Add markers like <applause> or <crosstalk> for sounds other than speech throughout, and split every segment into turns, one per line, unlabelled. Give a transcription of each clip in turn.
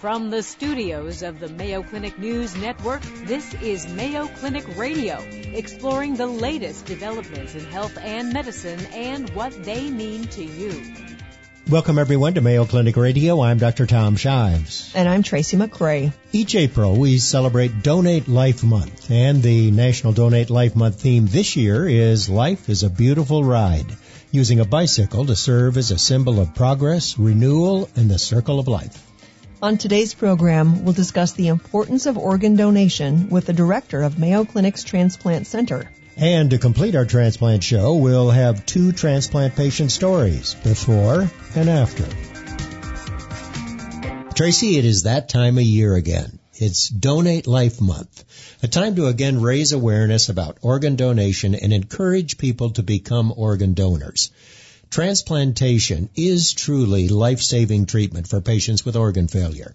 From the studios of the Mayo Clinic News Network, this is Mayo Clinic Radio, exploring the latest developments in health and medicine and what they mean to you.
Welcome everyone to Mayo Clinic Radio. I'm Dr. Tom Shives.
And I'm Tracy McCray.
Each April we celebrate Donate Life Month and the National Donate Life Month theme this year is Life is a Beautiful Ride, using a bicycle to serve as a symbol of progress, renewal, and the circle of life.
On today's program, we'll discuss the importance of organ donation with the director of Mayo Clinic's Transplant Center.
And to complete our transplant show, we'll have two transplant patient stories, before and after. Tracy, it is that time of year again. It's Donate Life Month, a time to again raise awareness about organ donation and encourage people to become organ donors. Transplantation is truly life-saving treatment for patients with organ failure,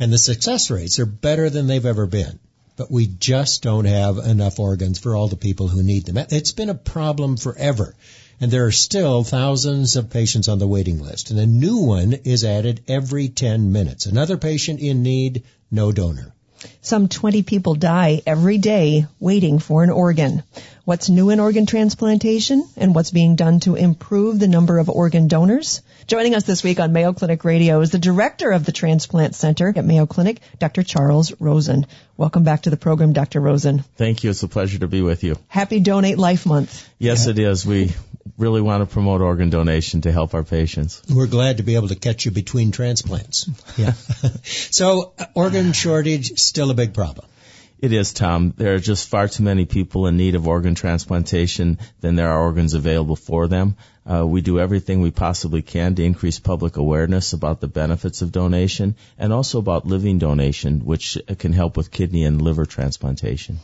and the success rates are better than they've ever been but we just don't have enough organs for all the people who need them. It's been a problem forever. And there are still thousands of patients on the waiting list. And a new one is added every 10 minutes. Another patient in need, no donor.
Some 20 people die every day waiting for an organ. What's new in organ transplantation and what's being done to improve the number of organ donors? Joining us this week on Mayo Clinic Radio is the director of the Transplant Center at Mayo Clinic, Dr. Charles Rosen. Welcome back to the program, Dr. Rosen.
Thank you. It's a pleasure to be with you.
Happy Donate Life Month.
Yes, it is. We really want to promote organ donation to help our patients.
We're glad to be able to catch you between transplants. <laughs> Yeah. so, uh, organ shortage still a big problem.
It is, Tom. There are just far too many people in need of organ transplantation than there are organs available for them. Uh, we do everything we possibly can to increase public awareness about the benefits of donation and also about living donation, which can help with kidney and liver transplantation.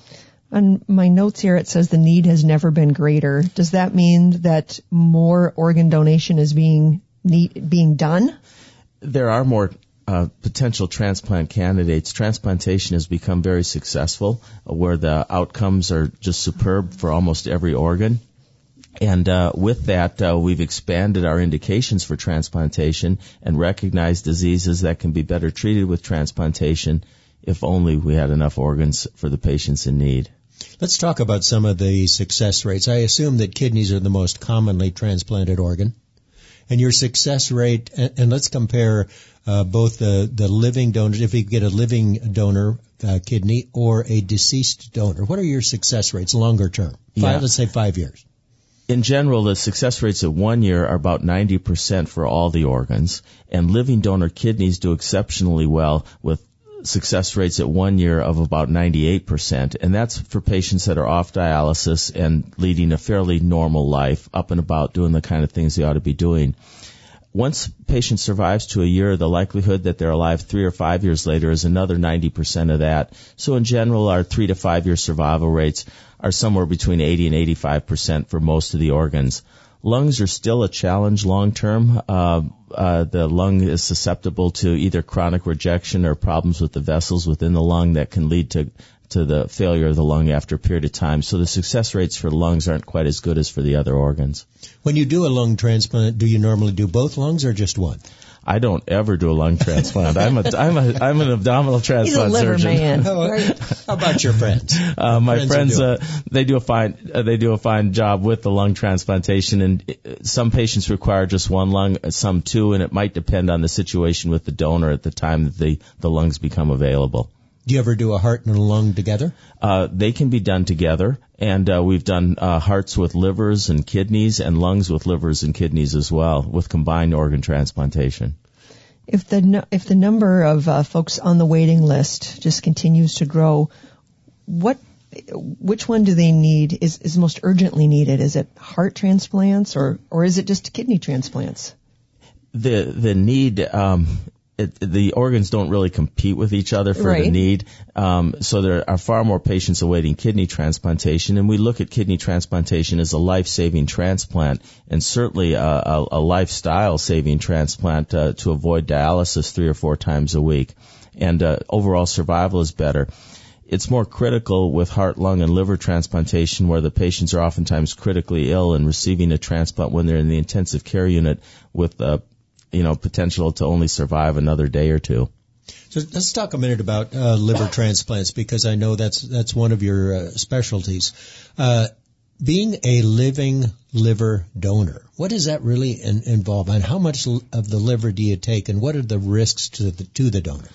On my notes here, it says the need has never been greater. Does that mean that more organ donation is being need, being done?
There are more uh, potential transplant candidates, transplantation has become very successful, uh, where the outcomes are just superb for almost every organ. And uh, with that, uh, we've expanded our indications for transplantation and recognized diseases that can be better treated with transplantation if only we had enough organs for the patients in need.
Let's talk about some of the success rates. I assume that kidneys are the most commonly transplanted organ. And your success rate, and, and let's compare uh, both the, the living donors, if you get a living donor uh, kidney or a deceased donor. What are your success rates longer term? Five, yeah. Let's say five years.
In general, the success rates at one year are about 90% for all the organs, and living donor kidneys do exceptionally well with success rates at one year of about 98%, and that's for patients that are off dialysis and leading a fairly normal life, up and about doing the kind of things they ought to be doing. Once patient survives to a year, the likelihood that they're alive three or five years later is another 90% of that. So in general, our three to five year survival rates are somewhere between 80 and 85% for most of the organs. Lungs are still a challenge long term. Uh, uh, the lung is susceptible to either chronic rejection or problems with the vessels within the lung that can lead to to the failure of the lung after a period of time. So the success rates for lungs aren't quite as good as for the other organs.
When you do a lung transplant, do you normally do both lungs or just one?
I don't ever do a lung transplant. I'm a I'm a I'm an abdominal transplant
He's a liver
surgeon.
man.
How about your friends? <laughs>
Uh, my friends, friends uh, they do a fine uh, they do a fine job with the lung transplantation, and uh, some patients require just one lung, uh, some two, and it might depend on the situation with the donor at the time that the the lungs become available.
Do you ever do a heart and a lung together?
Uh, they can be done together, and uh, we've done uh, hearts with livers and kidneys, and lungs with livers and kidneys as well, with combined organ transplantation.
If the if the number of uh, folks on the waiting list just continues to grow, what which one do they need is is most urgently needed? Is it heart transplants or or is it just kidney transplants?
The the need um, it, the organs don't really compete with each other for
right.
the need. Um, so there are far more patients awaiting kidney transplantation, and we look at kidney transplantation as a life-saving transplant, and certainly a, a, a lifestyle-saving transplant uh, to avoid dialysis three or four times a week, and uh, overall survival is better. It's more critical with heart, lung, and liver transplantation, where the patients are oftentimes critically ill and receiving a transplant when they're in the intensive care unit with uh, you know, potential to only survive another day or two.
So let's talk a minute about uh, liver transplants because I know that's that's one of your uh, specialties. Uh, being a living liver donor, what does that really in, involve, and how much of the liver do you take, and what are the risks to the to the donor?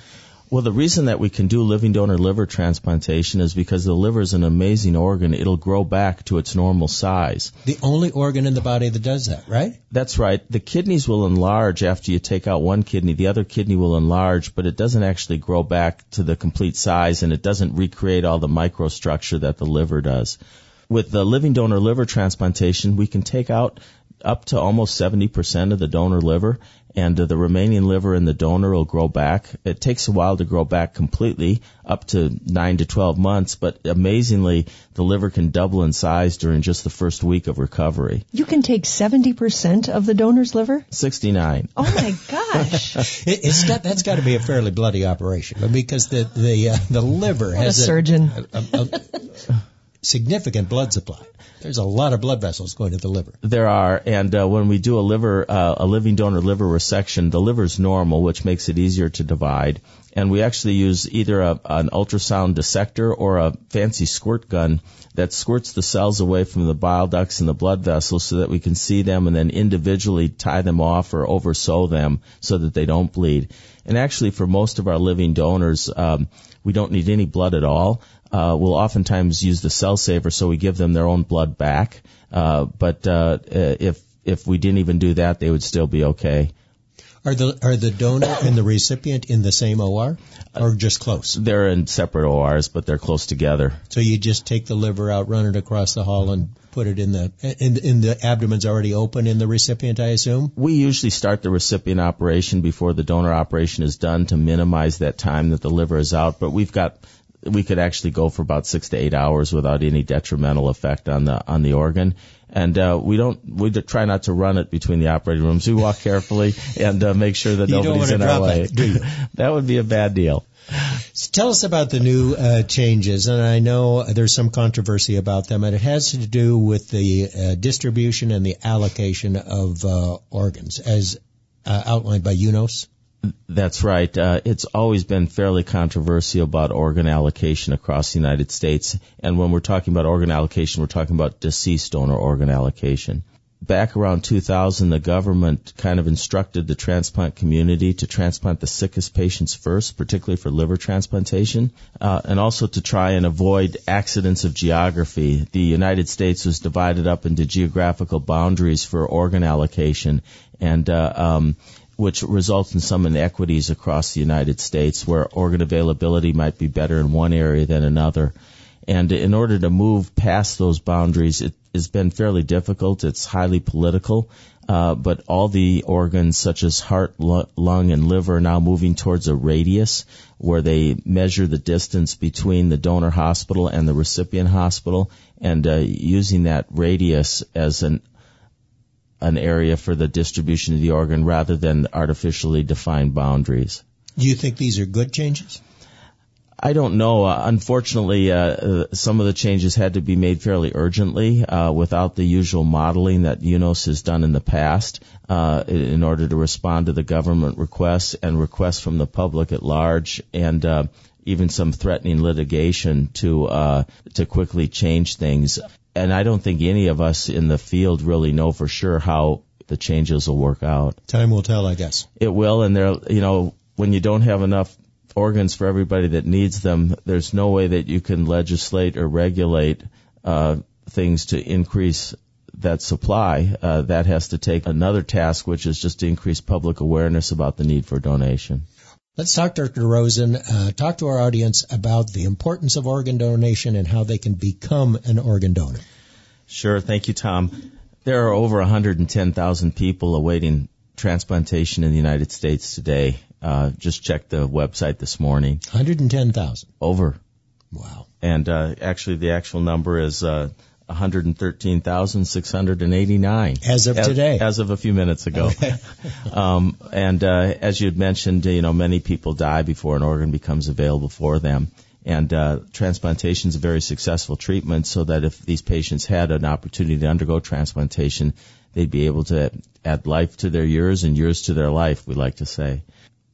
Well, the reason that we can do living donor liver transplantation is because the liver is an amazing organ. It'll grow back to its normal size.
The only organ in the body that does that, right?
That's right. The kidneys will enlarge after you take out one kidney. The other kidney will enlarge, but it doesn't actually grow back to the complete size and it doesn't recreate all the microstructure that the liver does. With the living donor liver transplantation, we can take out up to almost 70% of the donor liver and uh, the remaining liver in the donor will grow back. It takes a while to grow back completely, up to 9 to 12 months, but amazingly, the liver can double in size during just the first week of recovery.
You can take 70% of the donor's liver?
69.
Oh my gosh. <laughs>
it, it's got, that's got to be a fairly bloody operation because the, the, uh, the liver
what
has
a surgeon.
A, a, a, significant blood supply. There's a lot of blood vessels going to the liver.
There are, and uh, when we do a liver, uh, a living donor liver resection, the liver's normal, which makes it easier to divide. And we actually use either a, an ultrasound dissector or a fancy squirt gun that squirts the cells away from the bile ducts and the blood vessels so that we can see them and then individually tie them off or oversew them so that they don't bleed. And actually, for most of our living donors, um, we don't need any blood at all uh, will oftentimes use the cell saver, so we give them their own blood back. Uh, but uh, if if we didn't even do that, they would still be okay.
Are the are the donor and the recipient in the same OR, or just close?
They're in separate ORs, but they're close together.
So you just take the liver out, run it across the hall, and put it in the in, in the abdomen's already open in the recipient, I assume.
We usually start the recipient operation before the donor operation is done to minimize that time that the liver is out. But we've got we could actually go for about six to eight hours without any detrimental effect on the on the organ. And uh, we don't we try not to run it between the operating rooms. We walk carefully <laughs> and uh, make sure that
you
nobody's in our way.
It, <laughs>
that would be a bad deal.
So tell us about the new uh, changes, and I know there's some controversy about them, and it has to do with the uh, distribution and the allocation of uh, organs, as uh, outlined by UNOS.
That's right. Uh, it's always been fairly controversial about organ allocation across the United States. And when we're talking about organ allocation, we're talking about deceased donor organ allocation. Back around 2000, the government kind of instructed the transplant community to transplant the sickest patients first, particularly for liver transplantation, uh, and also to try and avoid accidents of geography. The United States was divided up into geographical boundaries for organ allocation, and uh, um, which results in some inequities across the United States where organ availability might be better in one area than another. And in order to move past those boundaries, it has been fairly difficult. It's highly political. Uh, but all the organs such as heart, lung, and liver are now moving towards a radius where they measure the distance between the donor hospital and the recipient hospital and uh, using that radius as an an area for the distribution of the organ rather than artificially defined boundaries.
Do you think these are good changes?
I don't know. Uh, unfortunately, uh, uh, some of the changes had to be made fairly urgently uh, without the usual modeling that UNOS has done in the past uh, in order to respond to the government requests and requests from the public at large and uh, even some threatening litigation to to quickly change things and I don't think any of us in the field really know for sure how the changes will work out.
Time will tell, I guess.
It will, and there, you know, when you don't have enough organs for everybody that needs them, there's no way that you can legislate or regulate uh, things to increase that supply. Uh, that has to take another task, which is just to increase public awareness about the need for donation.
Let's talk, Dr. Rosen, uh, talk to our audience about the importance of organ donation and how they can become an organ donor.
Sure. Thank you, Tom. There are over 110,000 people awaiting transplantation in the United States today. Uh, just checked the website this morning.
110,000.
Over.
Wow.
And uh, actually, the actual number is uh, 113,689
as of
as,
today,
as of a few minutes ago. <laughs> um, and uh, as you had mentioned, you know, many people die before an organ becomes available for them. And uh, transplantation is a very successful treatment, so that if these patients had an opportunity to undergo transplantation, they'd be able to add life to their years and years to their life. We like to say.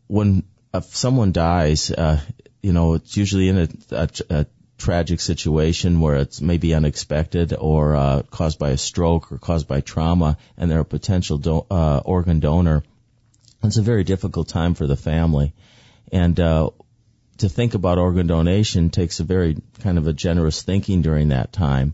When if someone dies, uh, you know, it's usually in a, a, a tragic situation where it's maybe unexpected or uh, caused by a stroke or caused by trauma, and they're a potential do- uh, organ donor. It's a very difficult time for the family, and uh, to think about organ donation takes a very kind of a generous thinking during that time.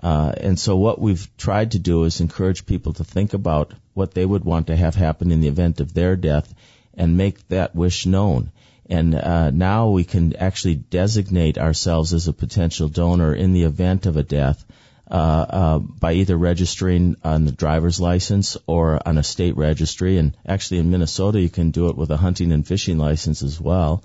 Uh, and so what we've tried to do is encourage people to think about what they would want to have happen in the event of their death and make that wish known. And uh, now we can actually designate ourselves as a potential donor in the event of a death uh, uh, by either registering on the driver's license or on a state registry. And actually, in Minnesota, you can do it with a hunting and fishing license as well.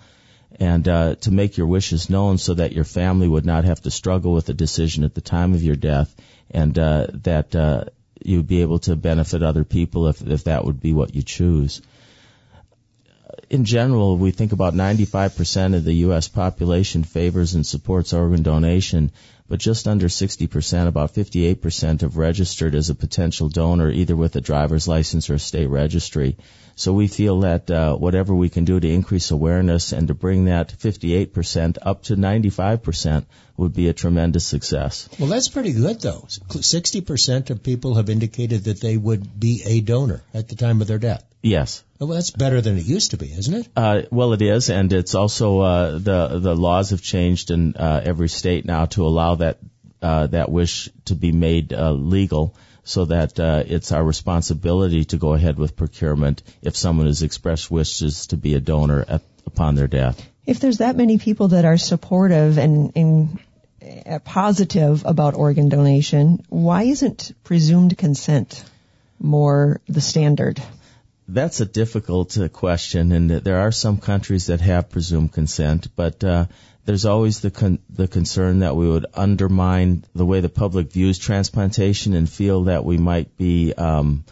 And uh, to make your wishes known so that your family would not have to struggle with a decision at the time of your death, and uh, that uh, you'd be able to benefit other people if, if that would be what you choose in general, we think about 95% of the U.S. population favors and supports organ donation, but just under 60%, about 58% have registered as a potential donor either with a driver's license or a state registry. So we feel that uh, whatever we can do to increase awareness and to bring that 58% up to 95% would be a tremendous success.
Well, that's pretty good though. 60% of people have indicated that they would be a donor at the time of their death.
Yes.
Well, that's better than it used to be, isn't it?
Uh, well, it is, and it's also uh, the the laws have changed in uh, every state now to allow that uh, that wish to be made uh, legal, so that uh, it's our responsibility to go ahead with procurement if someone has expressed wishes to be a donor at, upon their death.
If there's that many people that are supportive and, and positive about organ donation, why isn't presumed consent more the standard?
That's a difficult uh, question, and there are some countries that have presumed consent, but uh, there's always the con- the concern that we would undermine the way the public views transplantation and feel that we might be um,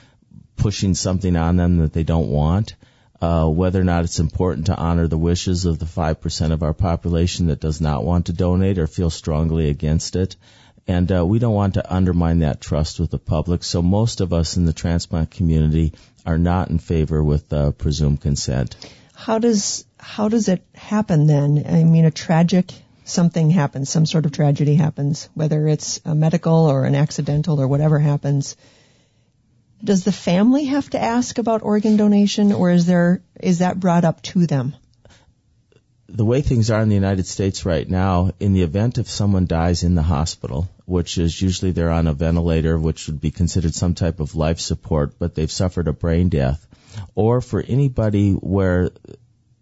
pushing something on them that they don't want. Uh, whether or not it's important to honor the wishes of the 5% of our population that does not want to donate or feel strongly against it. And uh, we don't want to undermine that trust with the public. So most of us in the transplant community are not in favor with uh, presumed consent.
How does how does it happen then? I mean, a tragic something happens, some sort of tragedy happens, whether it's a medical or an accidental or whatever happens. Does the family have to ask about organ donation, or is there is that brought up to them?
The way things are in the United States right now, in the event if someone dies in the hospital, which is usually they're on a ventilator, which would be considered some type of life support, but they've suffered a brain death, or for anybody where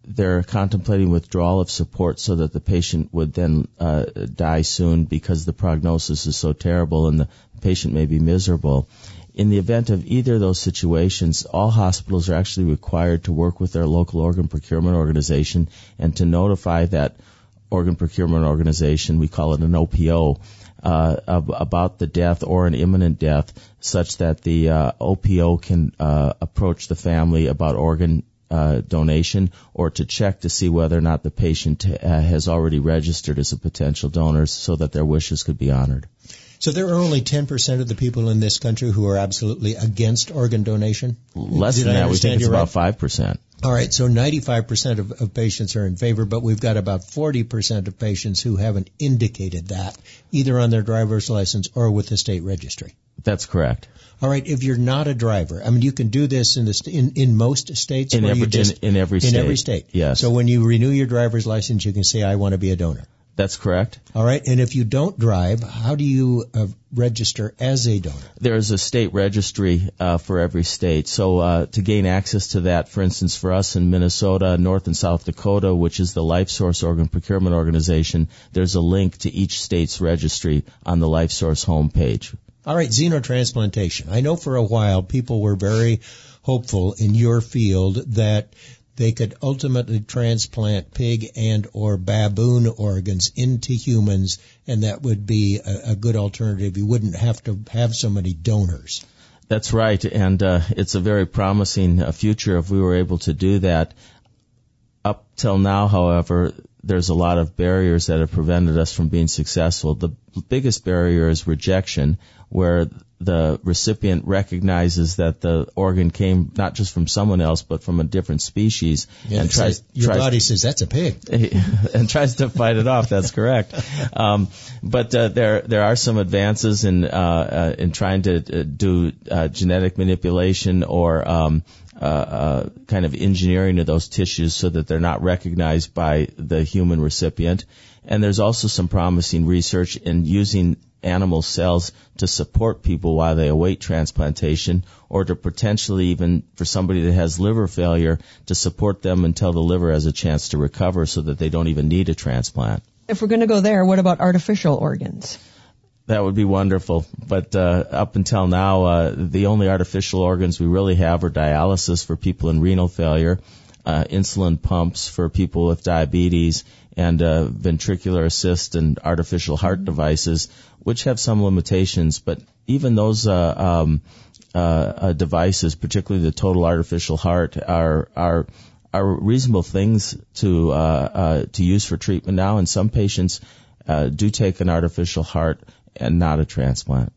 they're contemplating withdrawal of support so that the patient would then uh, die soon because the prognosis is so terrible and the patient may be miserable in the event of either of those situations, all hospitals are actually required to work with their local organ procurement organization and to notify that organ procurement organization, we call it an OPO, uh, about the death or an imminent death, such that the uh, OPO can uh, approach the family about organ uh, donation or to check to see whether or not the patient uh, has already registered as a potential donor so that their wishes could be honored.
So there are only 10% of the people in this country who are absolutely against organ donation?
Less Did than I that. We think it's about right? 5%.
All right, so 95% of, of patients are in favor, but we've got about 40% of patients who haven't indicated that, either on their driver's license or with the state registry.
That's correct.
All right, if you're not a driver, I mean, you can do this in the in, in most states.
In every,
just,
in, in every state.
In every state.
Yes.
So when you renew your driver's license, you can say, I want to be a donor.
That's correct.
All right. And if you don't drive, how do you uh, register as a donor?
There is a state registry uh, for every state. So uh, to gain access to that, for instance, for us in Minnesota, North and South Dakota, which is the LifeSource Organ Procurement Organization, there's a link to each state's registry on the LifeSource homepage.
All right, xenotransplantation. I know for a while people were very hopeful in your field that they could ultimately transplant pig and or baboon organs into humans and that would be a, a good alternative. You wouldn't have to have so many donors.
That's right, and uh, it's a very promising uh, future if we were able to do that. Up till now, however, there's a lot of barriers that have prevented us from being successful. The biggest barrier is rejection, where the recipient recognizes that the organ came not just from someone else but from a different species
yeah, and tries your tries, body says that's a pig <laughs>
and tries to fight it off that's correct <laughs> um, but uh, there there are some advances in uh, uh, in trying to uh, do uh, genetic manipulation or um, uh, kind of engineering of those tissues so that they're not recognized by the human recipient and there's also some promising research in using animal cells to support people while they await transplantation or to potentially even for somebody that has liver failure to support them until the liver has a chance to recover so that they don't even need a transplant.
If we're going to go there, what about artificial organs?
That would be wonderful. But uh, up until now, uh, the only artificial organs we really have are dialysis for people in renal failure, uh, insulin pumps for people with diabetes, and uh, ventricular assist and artificial heart devices, which have some limitations. But even those uh, um, uh, devices, particularly the total artificial heart, are are are reasonable things to uh, uh, to use for treatment now. And some patients do take an artificial heart and not a transplant.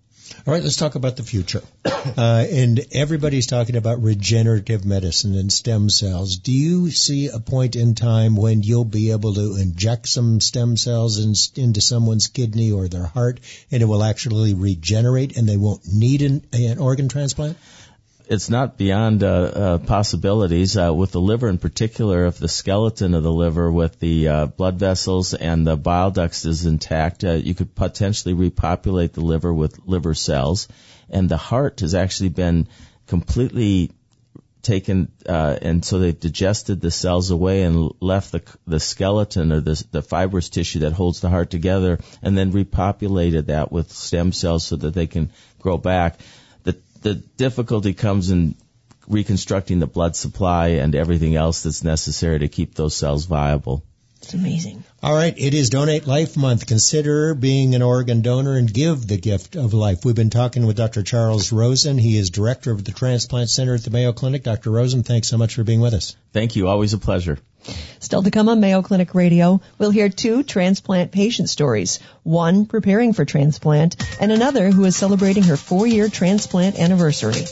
All right, let's talk about the future. <coughs> Uh, and everybody's talking about regenerative medicine and stem cells. Do you see a point in time when you'll be able to inject some stem cells in, into someone's kidney or their heart and it will actually regenerate and they won't need an, an organ transplant?
It's not beyond uh, uh, possibilities uh, with the liver in particular. If the skeleton of the liver with the uh, blood vessels and the bile ducts is intact, uh, you could potentially repopulate the liver with liver cells, and the heart has actually been completely taken, uh, and so they've digested the cells away and left the the skeleton or the the fibrous tissue that holds the heart together, and then repopulated that with stem cells so that they can grow back the difficulty comes in reconstructing the blood supply and everything else that's necessary to keep those cells viable.
It's amazing.
All right, it is Donate Life Month. Consider being an organ donor and give the gift of life. We've been talking with Dr. Charles Rosen. He is director of the Transplant Center at the Mayo Clinic. Dr. Rosen, thanks so much for being with us.
Thank you. Always a pleasure.
Still to come on Mayo Clinic Radio, we'll hear two transplant patient stories. One preparing for transplant and another who is celebrating her four-year transplant anniversary.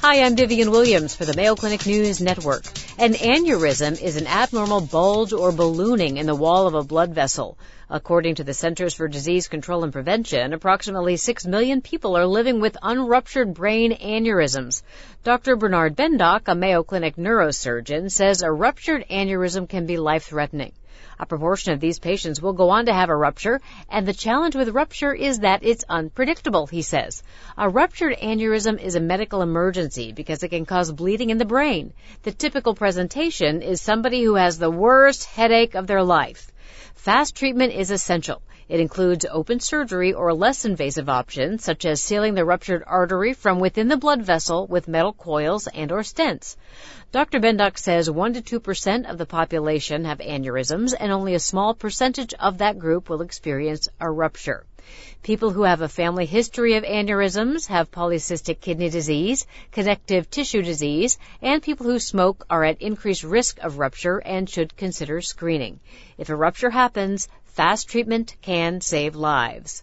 Hi, I'm Vivian Williams for the Mayo Clinic News Network. An aneurysm is an abnormal bulge or ballooning in the wall of a blood vessel. According to the Centers for Disease Control and Prevention, approximately 6 million people are living with unruptured brain aneurysms. Dr. Bernard Bendok, a Mayo Clinic neurosurgeon, says a ruptured aneurysm can be life-threatening. A proportion of these patients will go on to have a rupture, and the challenge with rupture is that it's unpredictable, he says. A ruptured aneurysm is a medical emergency because it can cause bleeding in the brain. The typical presentation is somebody who has the worst headache of their life. Fast treatment is essential. It includes open surgery or less invasive options such as sealing the ruptured artery from within the blood vessel with metal coils and or stents. Dr. Bendok says 1 to 2% of the population have aneurysms and only a small percentage of that group will experience a rupture. People who have a family history of aneurysms have polycystic kidney disease, connective tissue disease, and people who smoke are at increased risk of rupture and should consider screening. If a rupture happens, fast treatment can save lives.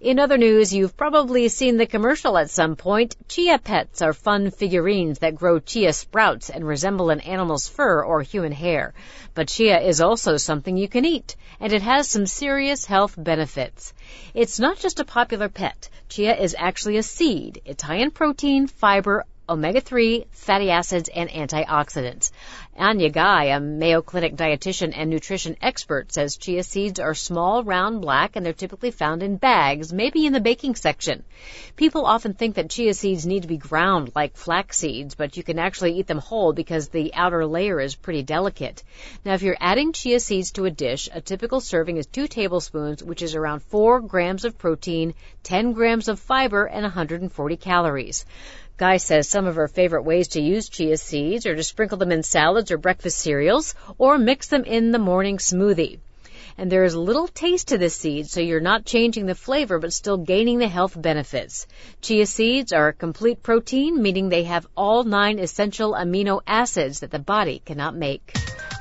In other news, you've probably seen the commercial at some point. Chia Pets are fun figurines that grow chia sprouts and resemble an animal's fur or human hair. But chia is also something you can eat, and it has some serious health benefits. It's not just a popular pet. Chia is actually a seed. It's high in protein, fiber, omega-3, fatty acids, and antioxidants. Anya Guy, a Mayo Clinic dietitian and nutrition expert, says chia seeds are small, round, black, and they're typically found in bags, maybe in the baking section. People often think that chia seeds need to be ground like flax seeds, but you can actually eat them whole because the outer layer is pretty delicate. Now, if you're adding chia seeds to a dish, a typical serving is two tablespoons, which is around 4 grams of protein, 10 grams of fiber, and 140 calories. Guy says some of her favorite ways to use chia seeds are to sprinkle them in salads or breakfast cereals or mix them in the morning smoothie. And there is little taste to the seed, so you're not changing the flavor but still gaining the health benefits. Chia seeds are a complete protein, meaning they have all nine essential amino acids that the body cannot make.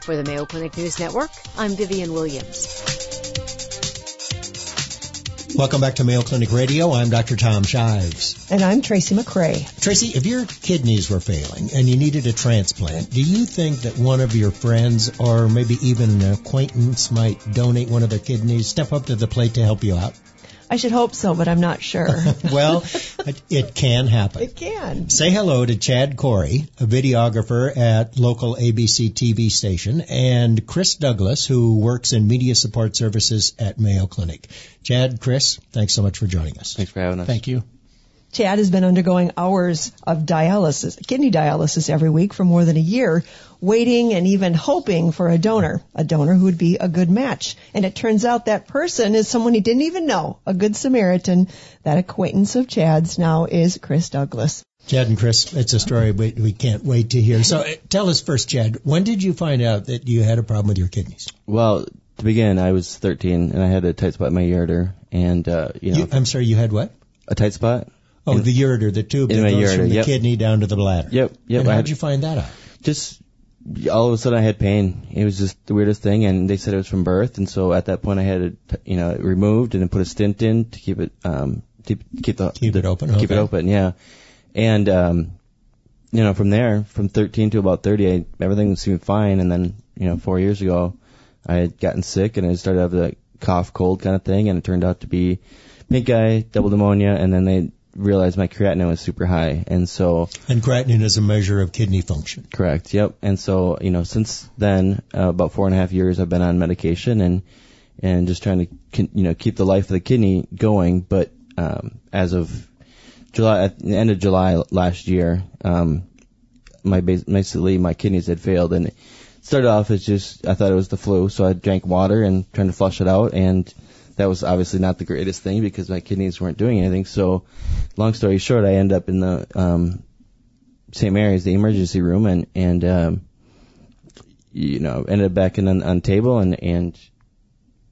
For the Mayo Clinic News Network, I'm Vivian Williams.
Welcome back to Mayo Clinic Radio. I'm Dr. Tom Shives.
And I'm Tracy McCray.
Tracy, if your kidneys were failing and you needed a transplant, do you think that one of your friends or maybe even an acquaintance might donate one of their kidneys, step up to the plate to help you out?
I should hope so, but I'm not sure. <laughs>
well, it can happen.
It can.
Say hello to Chad Corey, a videographer at local ABC TV station, and Chris Douglas, who works in media support services at Mayo Clinic. Chad, Chris, thanks so much for joining us.
Thanks for having us.
Thank you.
Chad has been undergoing hours of dialysis, kidney dialysis every week for more than a year, waiting and even hoping for a donor, a donor who would be a good match. And it turns out that person is someone he didn't even know, a good Samaritan. That acquaintance of Chad's now is Chris Douglas.
Chad and Chris, it's a story we, we can't wait to hear. So uh, tell us first, Chad, when did you find out that you had a problem with your kidneys?
Well, to begin, I was 13 and I had a tight spot in my ureter, and uh, you know,
you, I'm sorry, you had what?
A tight spot.
Oh, in, the ureter, the tube that goes ureter, from the
yep.
kidney down to the bladder.
Yep, yep.
And how'd you find that out?
Just all of a sudden I had pain. It was just the weirdest thing, and they said it was from birth. And so at that point I had it, you know, removed and then put a stent in to keep it, um, to keep the
keep
the,
it open.
Keep
okay.
it open, yeah. And um, you know, from there, from 13 to about 30, I, everything seemed fine. And then, you know, four years ago, I had gotten sick and I started having the cough, cold kind of thing, and it turned out to be pink eye, double pneumonia, and then they realized my creatinine was super high, and so.
And creatinine is a measure of kidney function.
Correct. Yep. And so, you know, since then, uh, about four and a half years, I've been on medication and and just trying to, you know, keep the life of the kidney going. But um, as of July, at the end of July last year, um, my basically my kidneys had failed, and it started off as just I thought it was the flu, so I drank water and trying to flush it out, and that was obviously not the greatest thing because my kidneys weren't doing anything. So, long story short, I ended up in the um, St. Mary's, the emergency room, and and um, you know ended up back in on, on table, and and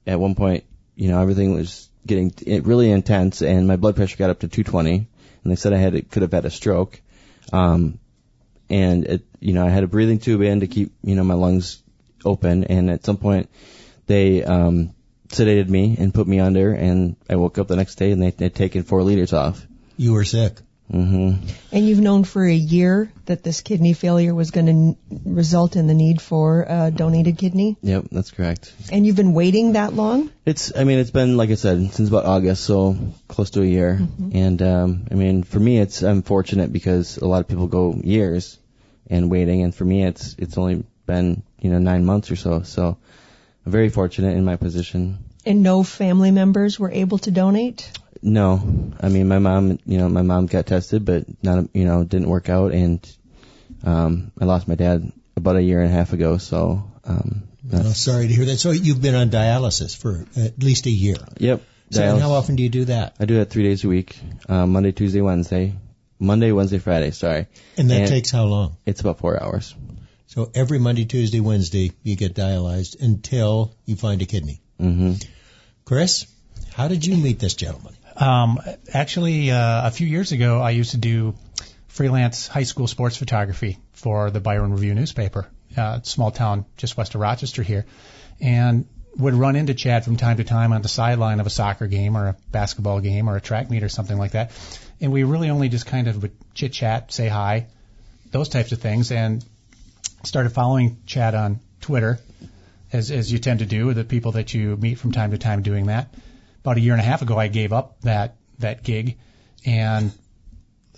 at one point, you know, everything was getting really intense, and my blood pressure got up to 220, and they said I had it could have had a stroke. Um, and it, you know, I had a breathing tube in to keep, you know, my lungs open. And at some point, they um, sedated me and put me under, and I woke up the next day and they had taken four liters off.
You were sick.
Mm-hmm.
And you've known for a year that this kidney failure was going to n- result in the need for a donated kidney.
Yep, that's correct.
And you've been waiting that long?
It's, I mean, it's been like I said since about August, so close to a year.
Mm-hmm.
And um, I mean, for me, it's I'm fortunate because a lot of people go years and waiting, and for me, it's it's only been you know nine months or so. So I'm very fortunate in my position.
And no family members were able to donate.
No, I mean my mom, you know, my mom got tested, but not, you know, didn't work out, and um, I lost my dad about a year and a half ago. So, um,
oh, sorry to hear that. So you've been on dialysis for at least a year.
Yep.
So and how often do you do that?
I do it three days a week, um, Monday, Tuesday, Wednesday, Monday, Wednesday, Friday. Sorry.
And that and takes how long?
It's about four hours.
So every Monday, Tuesday, Wednesday, you get dialyzed until you find a kidney.
Mm-hmm.
Chris, how did you meet this gentleman?
Um, actually, uh, a few years ago, I used to do freelance high school sports photography for the Byron Review newspaper, uh, small town just west of Rochester here, and would run into Chad from time to time on the sideline of a soccer game or a basketball game or a track meet or something like that. And we really only just kind of would chit chat, say hi, those types of things, and started following Chad on Twitter, as as you tend to do, with the people that you meet from time to time doing that about a year and a half ago, I gave up that that gig, and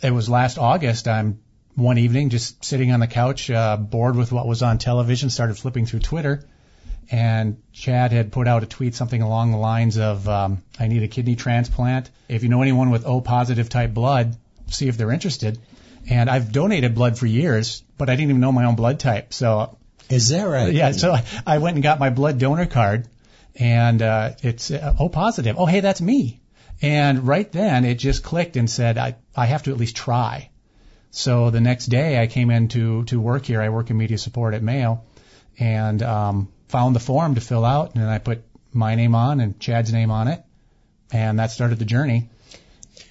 it was last August. I'm one evening just sitting on the couch, uh, bored with what was on television, started flipping through Twitter, and Chad had put out a tweet something along the lines of, um, "I need a kidney transplant. If you know anyone with O positive type blood, see if they're interested." And I've donated blood for years, but I didn't even know my own blood type. So
is that right?
Yeah. So I went and got my blood donor card and uh, it's uh, oh positive. Oh hey, that's me. And right then it just clicked and said I I have to at least try. So the next day I came in to to work here. I work in media support at Mayo, and um, found the form to fill out, and then I put my name on and Chad's name on it, and that started the journey.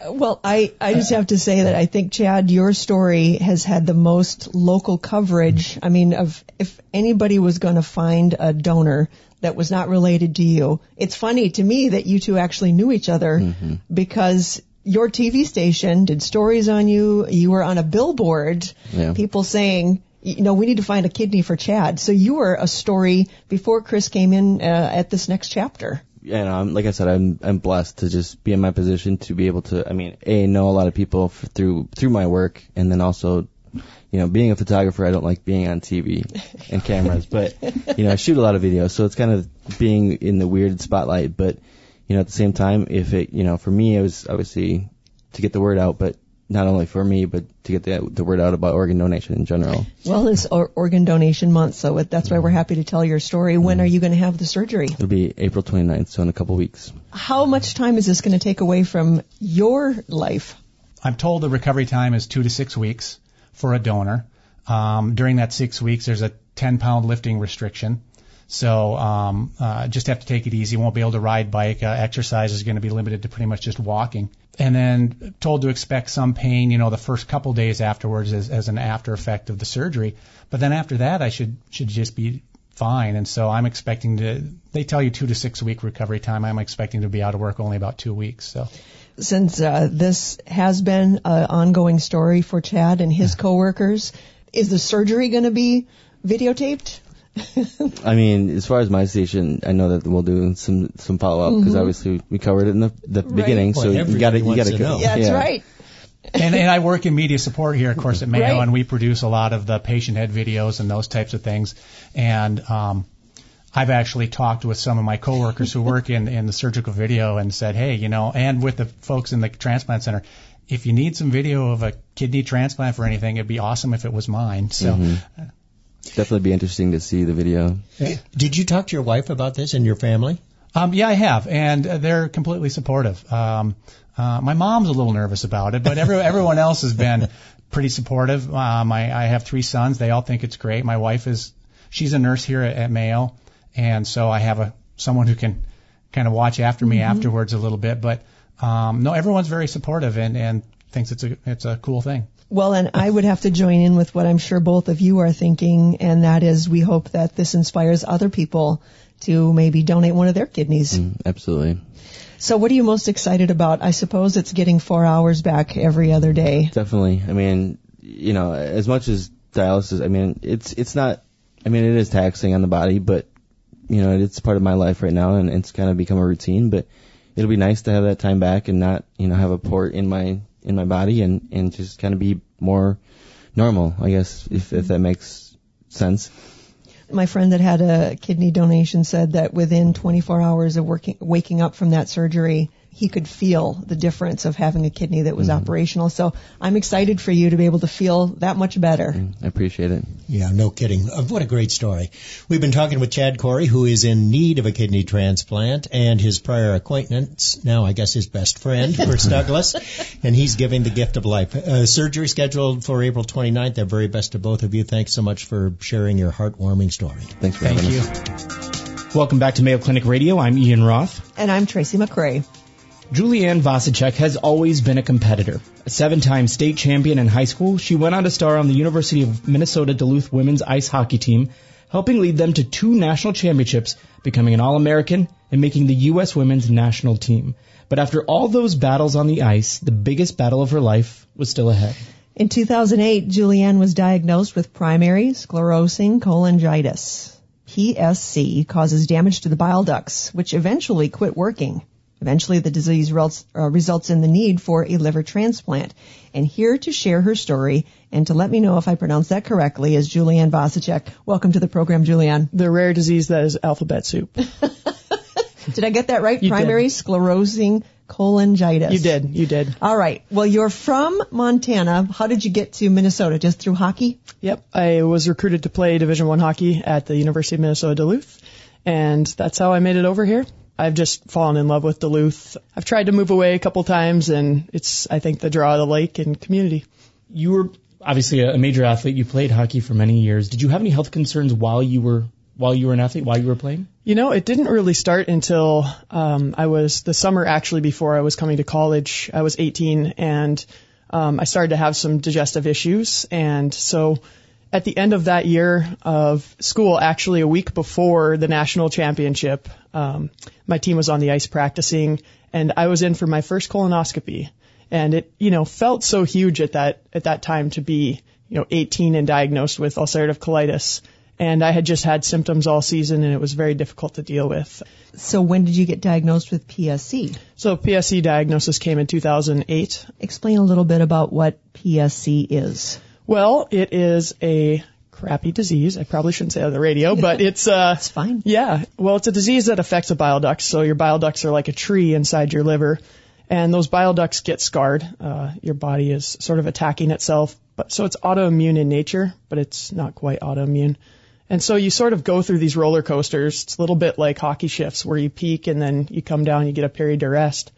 Well, I, I just have to say that I think, Chad, your story has had the most local coverage. I mean, of if anybody was going to find a donor that was not related to you, it's funny to me that you two actually knew each other
Mm-hmm.
because your TV station did stories on you. You were on a billboard,
Yeah.
people saying, you know, we need to find a kidney for Chad. So you were a story before Chris came in uh, at this next chapter.
And um, like I said, I'm I'm blessed to just be in my position to be able to. I mean, a know a lot of people f- through through my work, and then also, you know, being a photographer, I don't like being on TV <laughs> and cameras, but you know, I shoot a lot of videos, so it's kind of being in the weird spotlight. But you know, at the same time, if it, you know, for me, it was obviously to get the word out, but not only for me, but to get the the word out about organ donation in general.
Well, it's or- organ donation month, so that's why we're happy to tell your story. When are you going to have the surgery?
It'll be April 29th, so in a couple weeks.
How much time is this going to take away from your life?
I'm told the recovery time is two to six weeks for a donor. Um, during that six weeks, there's a 10 pound lifting restriction. So um, uh, just have to take it easy. Won't be able to ride bike. Uh, exercise is going to be limited to pretty much just walking. And then told to expect some pain, you know, the first couple days afterwards as, as an after effect of the surgery. But then after that, I should should just be fine. And so I'm expecting to. They tell you two to six week recovery time. I'm expecting to be out of work only about two weeks. So.
Since uh, this has been an ongoing story for Chad and his coworkers, is the surgery going to be videotaped? <laughs>
I mean, as far as my station, I know that we'll do some some follow up because obviously we covered it in the the beginning.
Well,
so you got to you got
to know.
Yeah, that's right.
and, and I work in media support here, of course, at Mayo,
Right.
and we produce a lot of the patient head videos and those types of things. And um, I've actually talked with some of my coworkers who work in, in the surgical video and said, hey, you know, and with the folks in the transplant center, if you need some video of a kidney transplant for anything, it'd be awesome if it was mine. So.
Definitely be interesting to see the video.
Did you talk to your wife about this and your family?
Um, yeah, I have, and uh, they're completely supportive. Um, uh, my mom's a little nervous about it, but every, <laughs> everyone else has been pretty supportive. Um, I, I have three sons; they all think it's great. My wife is, she's a nurse here at, at Mayo, and so I have a someone who can kind of watch after me afterwards a little bit. But um, no, everyone's very supportive and and thinks it's a it's a cool thing.
Well, and I would have to join in with what I'm sure both of you are thinking, and that is we hope that this inspires other people to maybe donate one of their kidneys.
Mm, Absolutely,
So what are you most excited about? I suppose it's getting four hours back every other day.
definitely. I mean, you know, as much as dialysis, I mean, it's it's not. I mean, it is taxing on the body, but you know, it's part of my life right now, and it's kind of become a routine. But it'll be nice to have that time back and not, you know, have a port in my in my body and and just kind of be more normal, I guess, if if that makes sense.
My friend that had a kidney donation said that within 24 hours of working, waking up from that surgery, he could feel the difference of having a kidney that was operational. So I'm excited for you to be able to feel that much better.
I appreciate it.
Yeah, no kidding. Uh, What a great story. We've been talking with Chad Corey, who is in need of a kidney transplant, and his prior acquaintance, now I guess his best friend, Chris <laughs> Douglas, and he's giving the gift of life. Uh, surgery scheduled for April 29th. The very best to both of you. Thanks so much for sharing your heartwarming story.
Thanks for
Thank
having
you.
us.
Welcome back to Mayo Clinic Radio. I'm Ian Roth.
And I'm Tracy McCray.
Julianne Vasichek has always been a competitor. A seven-time state champion in high school, she went on to star on the University of Minnesota Duluth women's ice hockey team, helping lead them to two national championships, becoming an All-American, and making the U.S. women's national team. But after all those battles on the ice, the biggest battle of her life was still ahead.
In 2008, Julianne was diagnosed with primary sclerosing cholangitis. PSC causes damage to the bile ducts, which eventually quit working. Eventually, the disease results, uh, results in the need for a liver transplant. And here to share her story and to let me know if I pronounce that correctly is Julianne Vasichek. Welcome to the program, Julianne.
the rare disease that is alphabet soup. <laughs>
Did I get that right?
You did.
primary sclerosing cholangitis.
You did, you did.
All right. Well, you're from Montana. How did you get to Minnesota? Just through hockey?
Yep, I was recruited to play Division One hockey at the University of Minnesota Duluth, and that's how I made it over here. I've just fallen in love with Duluth. I've tried to move away a couple times, and it's I think the draw of the lake and community.
You were obviously a major athlete. You played hockey for many years. Did you have any health concerns while you were while you were an athlete, while you were playing?
You know, it didn't really start until um, I was the summer actually before I was coming to college. I was 18 and um, I started to have some digestive issues, and so at the end of that year of school, actually a week before the national championship, um, my team was on the ice practicing, and I was in for my first colonoscopy, and it you know felt so huge at that at that time to be you know 18 and diagnosed with ulcerative colitis. And I had just had symptoms all season and it was very difficult to deal with.
So when did you get diagnosed with PSC?
So PSC diagnosis came in 2008.
Explain a little bit about what PSC is.
Well, it is a crappy disease. I probably shouldn't say it on the radio, but <laughs> it's uh
It's fine.
yeah. Well, it's a disease that affects the bile ducts. So your bile ducts are like a tree inside your liver, and those bile ducts get scarred. Uh, your body is sort of attacking itself, but so it's autoimmune in nature, but it's not quite autoimmune. And so you sort of go through these roller coasters. It's a little bit like hockey shifts where you peak and then you come down, you get a period to rest.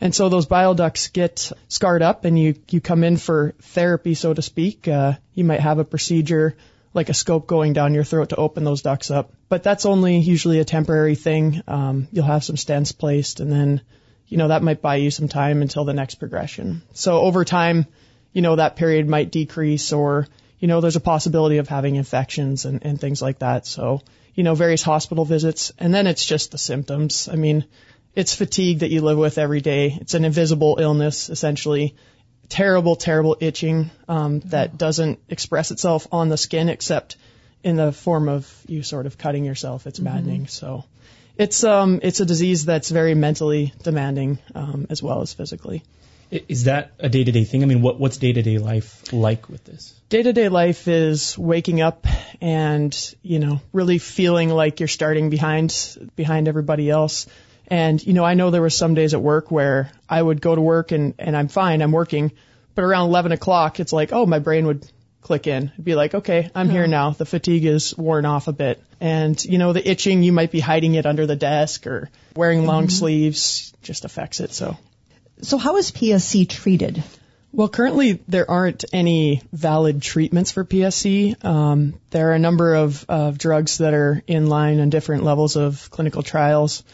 And so those bile ducts get scarred up and you, you come in for therapy, so to speak. Uh, you might have a procedure like a scope going down your throat to open those ducts up. But that's only usually a temporary thing. Um, you'll have some stents placed and then, you know, that might buy you some time until the next progression. So over time, you know, that period might decrease or, you know, there's a possibility of having infections and, and things like that. So, you know, various hospital visits. And then it's just the symptoms. I mean, it's fatigue that you live with every day. It's an invisible illness, essentially. Terrible, terrible itching um, that doesn't express itself on the skin except in the form of you sort of cutting yourself. It's maddening. So it's um it's a disease that's very mentally demanding um, as well as physically.
Is that a day to day thing? I mean, what, what's day to day life like with this?
day to day life is waking up and you know really feeling like you're starting behind behind everybody else and you know i know there were some days at work where i would go to work and and i'm fine i'm working. But around 11 o'clock it's like oh my brain would click in. It'd be like okay i'm here now. The fatigue is worn off a bit. And you know the itching you might be hiding it under the desk or wearing long sleeves just affects it so.
So how is PSC treated?
well, currently there aren't any valid treatments for PSC. Um, there are a number of, of drugs that are in line on different levels of clinical trials,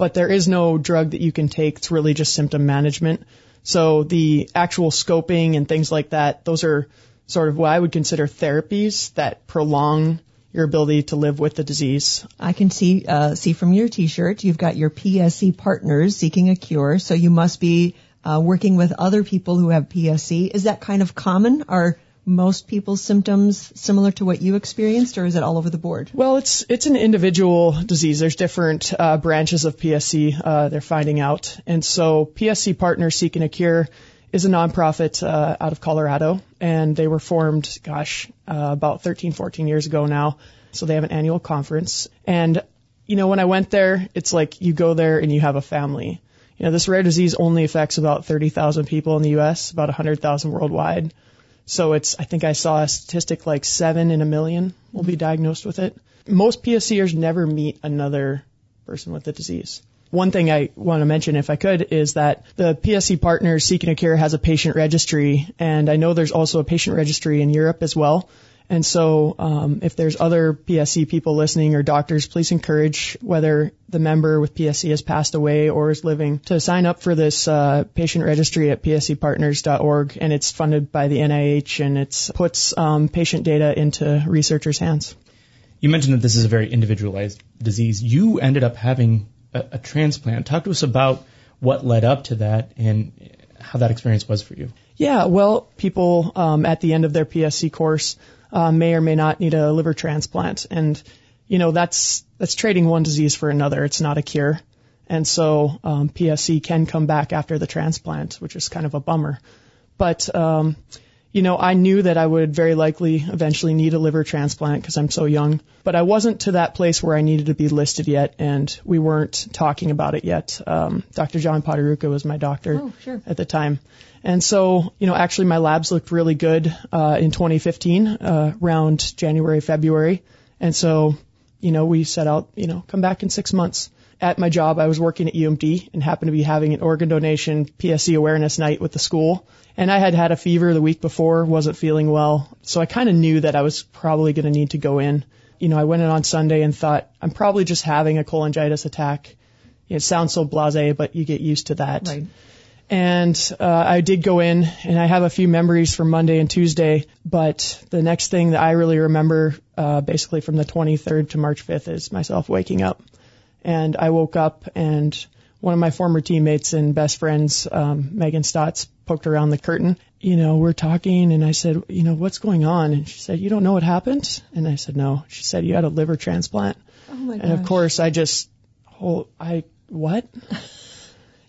but there is no drug that you can take. It's really just symptom management. So the actual scoping and things like that, those are sort of what I would consider therapies that prolong your ability to live with the disease.
I can see uh, see from your T-shirt you've got your PSC partners seeking a cure. So you must be uh, working with other people who have PSC. Is that kind of common? Are most people's symptoms similar to what you experienced, or is it all over the board?
Well, it's it's an individual disease. There's different uh, branches of PSC uh, they're finding out, and so PSC Partners Seeking a Cure is a nonprofit uh, out of Colorado, and they were formed, gosh, uh, about 13, 14 years ago now. So they have an annual conference, and you know when I went there, it's like you go there and you have a family. You know, this rare disease only affects about 30,000 people in the U.S., about 100,000 worldwide. So it's, I think I saw a statistic like seven in a million will be diagnosed with it. Most PSCers never meet another person with the disease. One thing I want to mention, if I could, is that the PSC Partners Seeking a Cure has a patient registry, and I know there's also a patient registry in Europe as well. And so, um, if there's other PSC people listening or doctors, please encourage whether the member with PSC has passed away or is living to sign up for this uh, patient registry at pscpartners.org. And it's funded by the NIH and it puts um, patient data into researchers' hands.
You mentioned that this is a very individualized disease. You ended up having a, a transplant. Talk to us about what led up to that and how that experience was for you.
Yeah, well, people um, at the end of their PSC course uh, may or may not need a liver transplant, and you know that's that's trading one disease for another. It's not a cure, and so um, PSC can come back after the transplant, which is kind of a bummer. But um, you know, I knew that I would very likely eventually need a liver transplant because I'm so young. But I wasn't to that place where I needed to be listed yet, and we weren't talking about it yet. Um, Dr. John Poterucha was my doctor
Oh, sure.
at the time. And so, you know, actually my labs looked really good uh, in 2015, uh, around January, February. And so, you know, we set out, you know, come back in six months. At my job, I was working at UMD and happened to be having an organ donation PSC awareness night with the school. And I had had a fever the week before, wasn't feeling well. So I kind of knew that I was probably going to need to go in. you know, I went in on Sunday and thought I'm probably just having a cholangitis attack. It sounds so blasé, but you get used to that.
Right.
And uh, I did go in, and I have a few memories from Monday and Tuesday. But the next thing that I really remember, uh, basically from the 23rd to March 5th, is myself waking up. And I woke up, and one of my former teammates and best friends, um, Megan Stotts, poked around the curtain. You know, we're talking, and I said, you know, what's going on? And she said, you don't know what happened? And I said, no. She said, you had a liver transplant.
Oh my
And of course, I just, oh, I what? <laughs>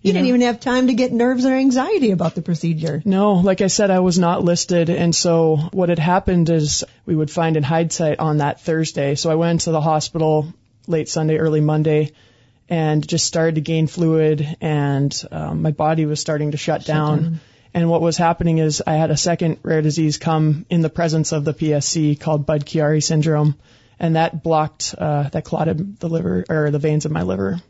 You didn't even have time to get nerves or anxiety about the procedure.
No, like I said, I was not listed. And so what had happened is we would find in hindsight on that Thursday. So I went to the hospital late Sunday, early Monday, and just started to gain fluid, and um, my body was starting to shut, down. And what was happening is I had a second rare disease come in the presence of the PSC called Budd-Chiari syndrome, and that blocked, uh, that clotted the liver or the veins of my liver.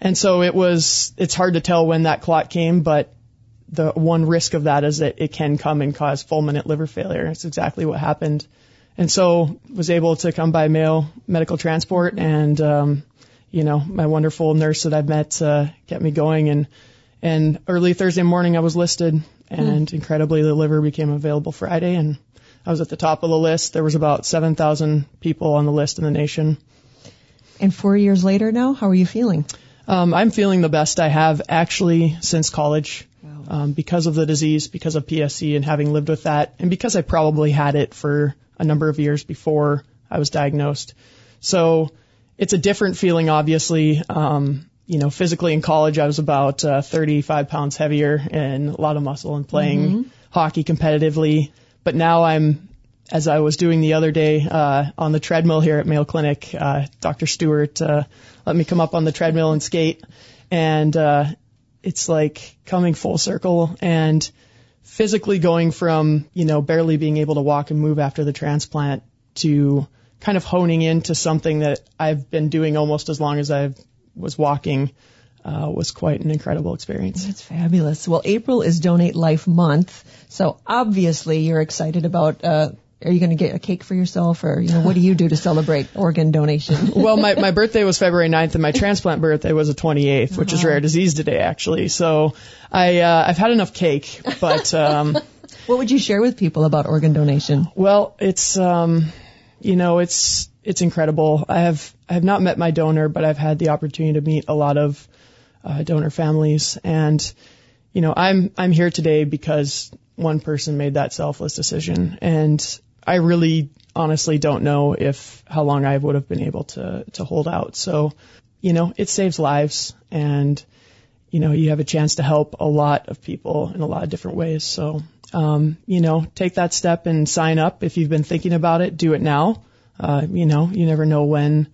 And so it was, it's hard to tell when that clot came, but the one risk of that is that it can come and cause fulminant liver failure. It's exactly what happened. And so was able to come by Mayo Medical Transport and, um, you know, my wonderful nurse that I've met, uh, kept me going and, and early Thursday morning I was listed and incredibly the liver became available Friday and I was at the top of the list. There was about 7,000 people on the list in the nation.
And four years later now, how are you feeling?
Um, I'm feeling the best I have actually since college um, because of the disease, because of PSC and having lived with that, and because I probably had it for a number of years before I was diagnosed. So it's a different feeling, obviously. Um, you know, physically in college, I was about uh, 35 pounds heavier and a lot of muscle and playing hockey competitively. But now I'm, as I was doing the other day uh, on the treadmill here at Mayo Clinic, uh, Dr. Stuart uh, let me come up on the treadmill and skate, and uh, it's like coming full circle and physically going from you know barely being able to walk and move after the transplant to kind of honing into something that I've been doing almost as long as I was walking uh, was quite an incredible experience.
That's fabulous. Well, April is Donate Life Month, so obviously you're excited about. Uh, are you going to get a cake for yourself, or you know, what do you do to celebrate organ donation? <laughs>
well, my, my birthday was February 9th and my transplant birthday was the 28th, which is rare disease today actually. So I, uh, I've had enough cake, but, um, <laughs>
what would you share with people about organ donation?
well, it's, um, you know, it's, it's incredible. I have, I have not met my donor, but I've had the opportunity to meet a lot of, uh, donor families and, you know, I'm, I'm here today because one person made that selfless decision and I really honestly don't know if how long I would have been able to to hold out. So, you know, it saves lives and you know, you have a chance to help a lot of people in a lot of different ways. So, um, you know, take that step and sign up if you've been thinking about it, do it now. Uh, you know, you never know when,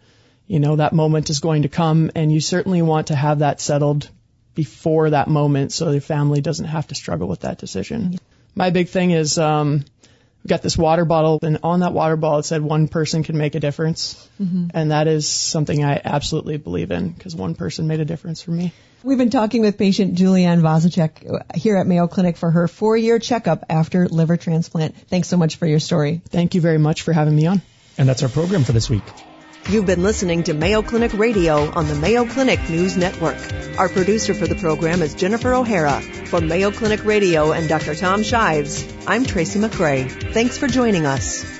you know, that moment is going to come and you certainly want to have that settled before that moment so your family doesn't have to struggle with that decision. My big thing is, um, we got this water bottle and on that water bottle it said one person can make a difference. Mm-hmm. And that is something I absolutely believe in because one person made a difference for me.
We've been talking with patient Julianne Vasichek here at Mayo Clinic for her four-year checkup after liver transplant. Thanks so much for your story.
Thank you very much for having me on.
And that's our program for this week.
You've been listening to Mayo Clinic Radio on the Mayo Clinic News Network. Our producer for the program is Jennifer O'Hara. For Mayo Clinic Radio and Dr. Tom Shives, I'm Tracy McCray. Thanks for joining us.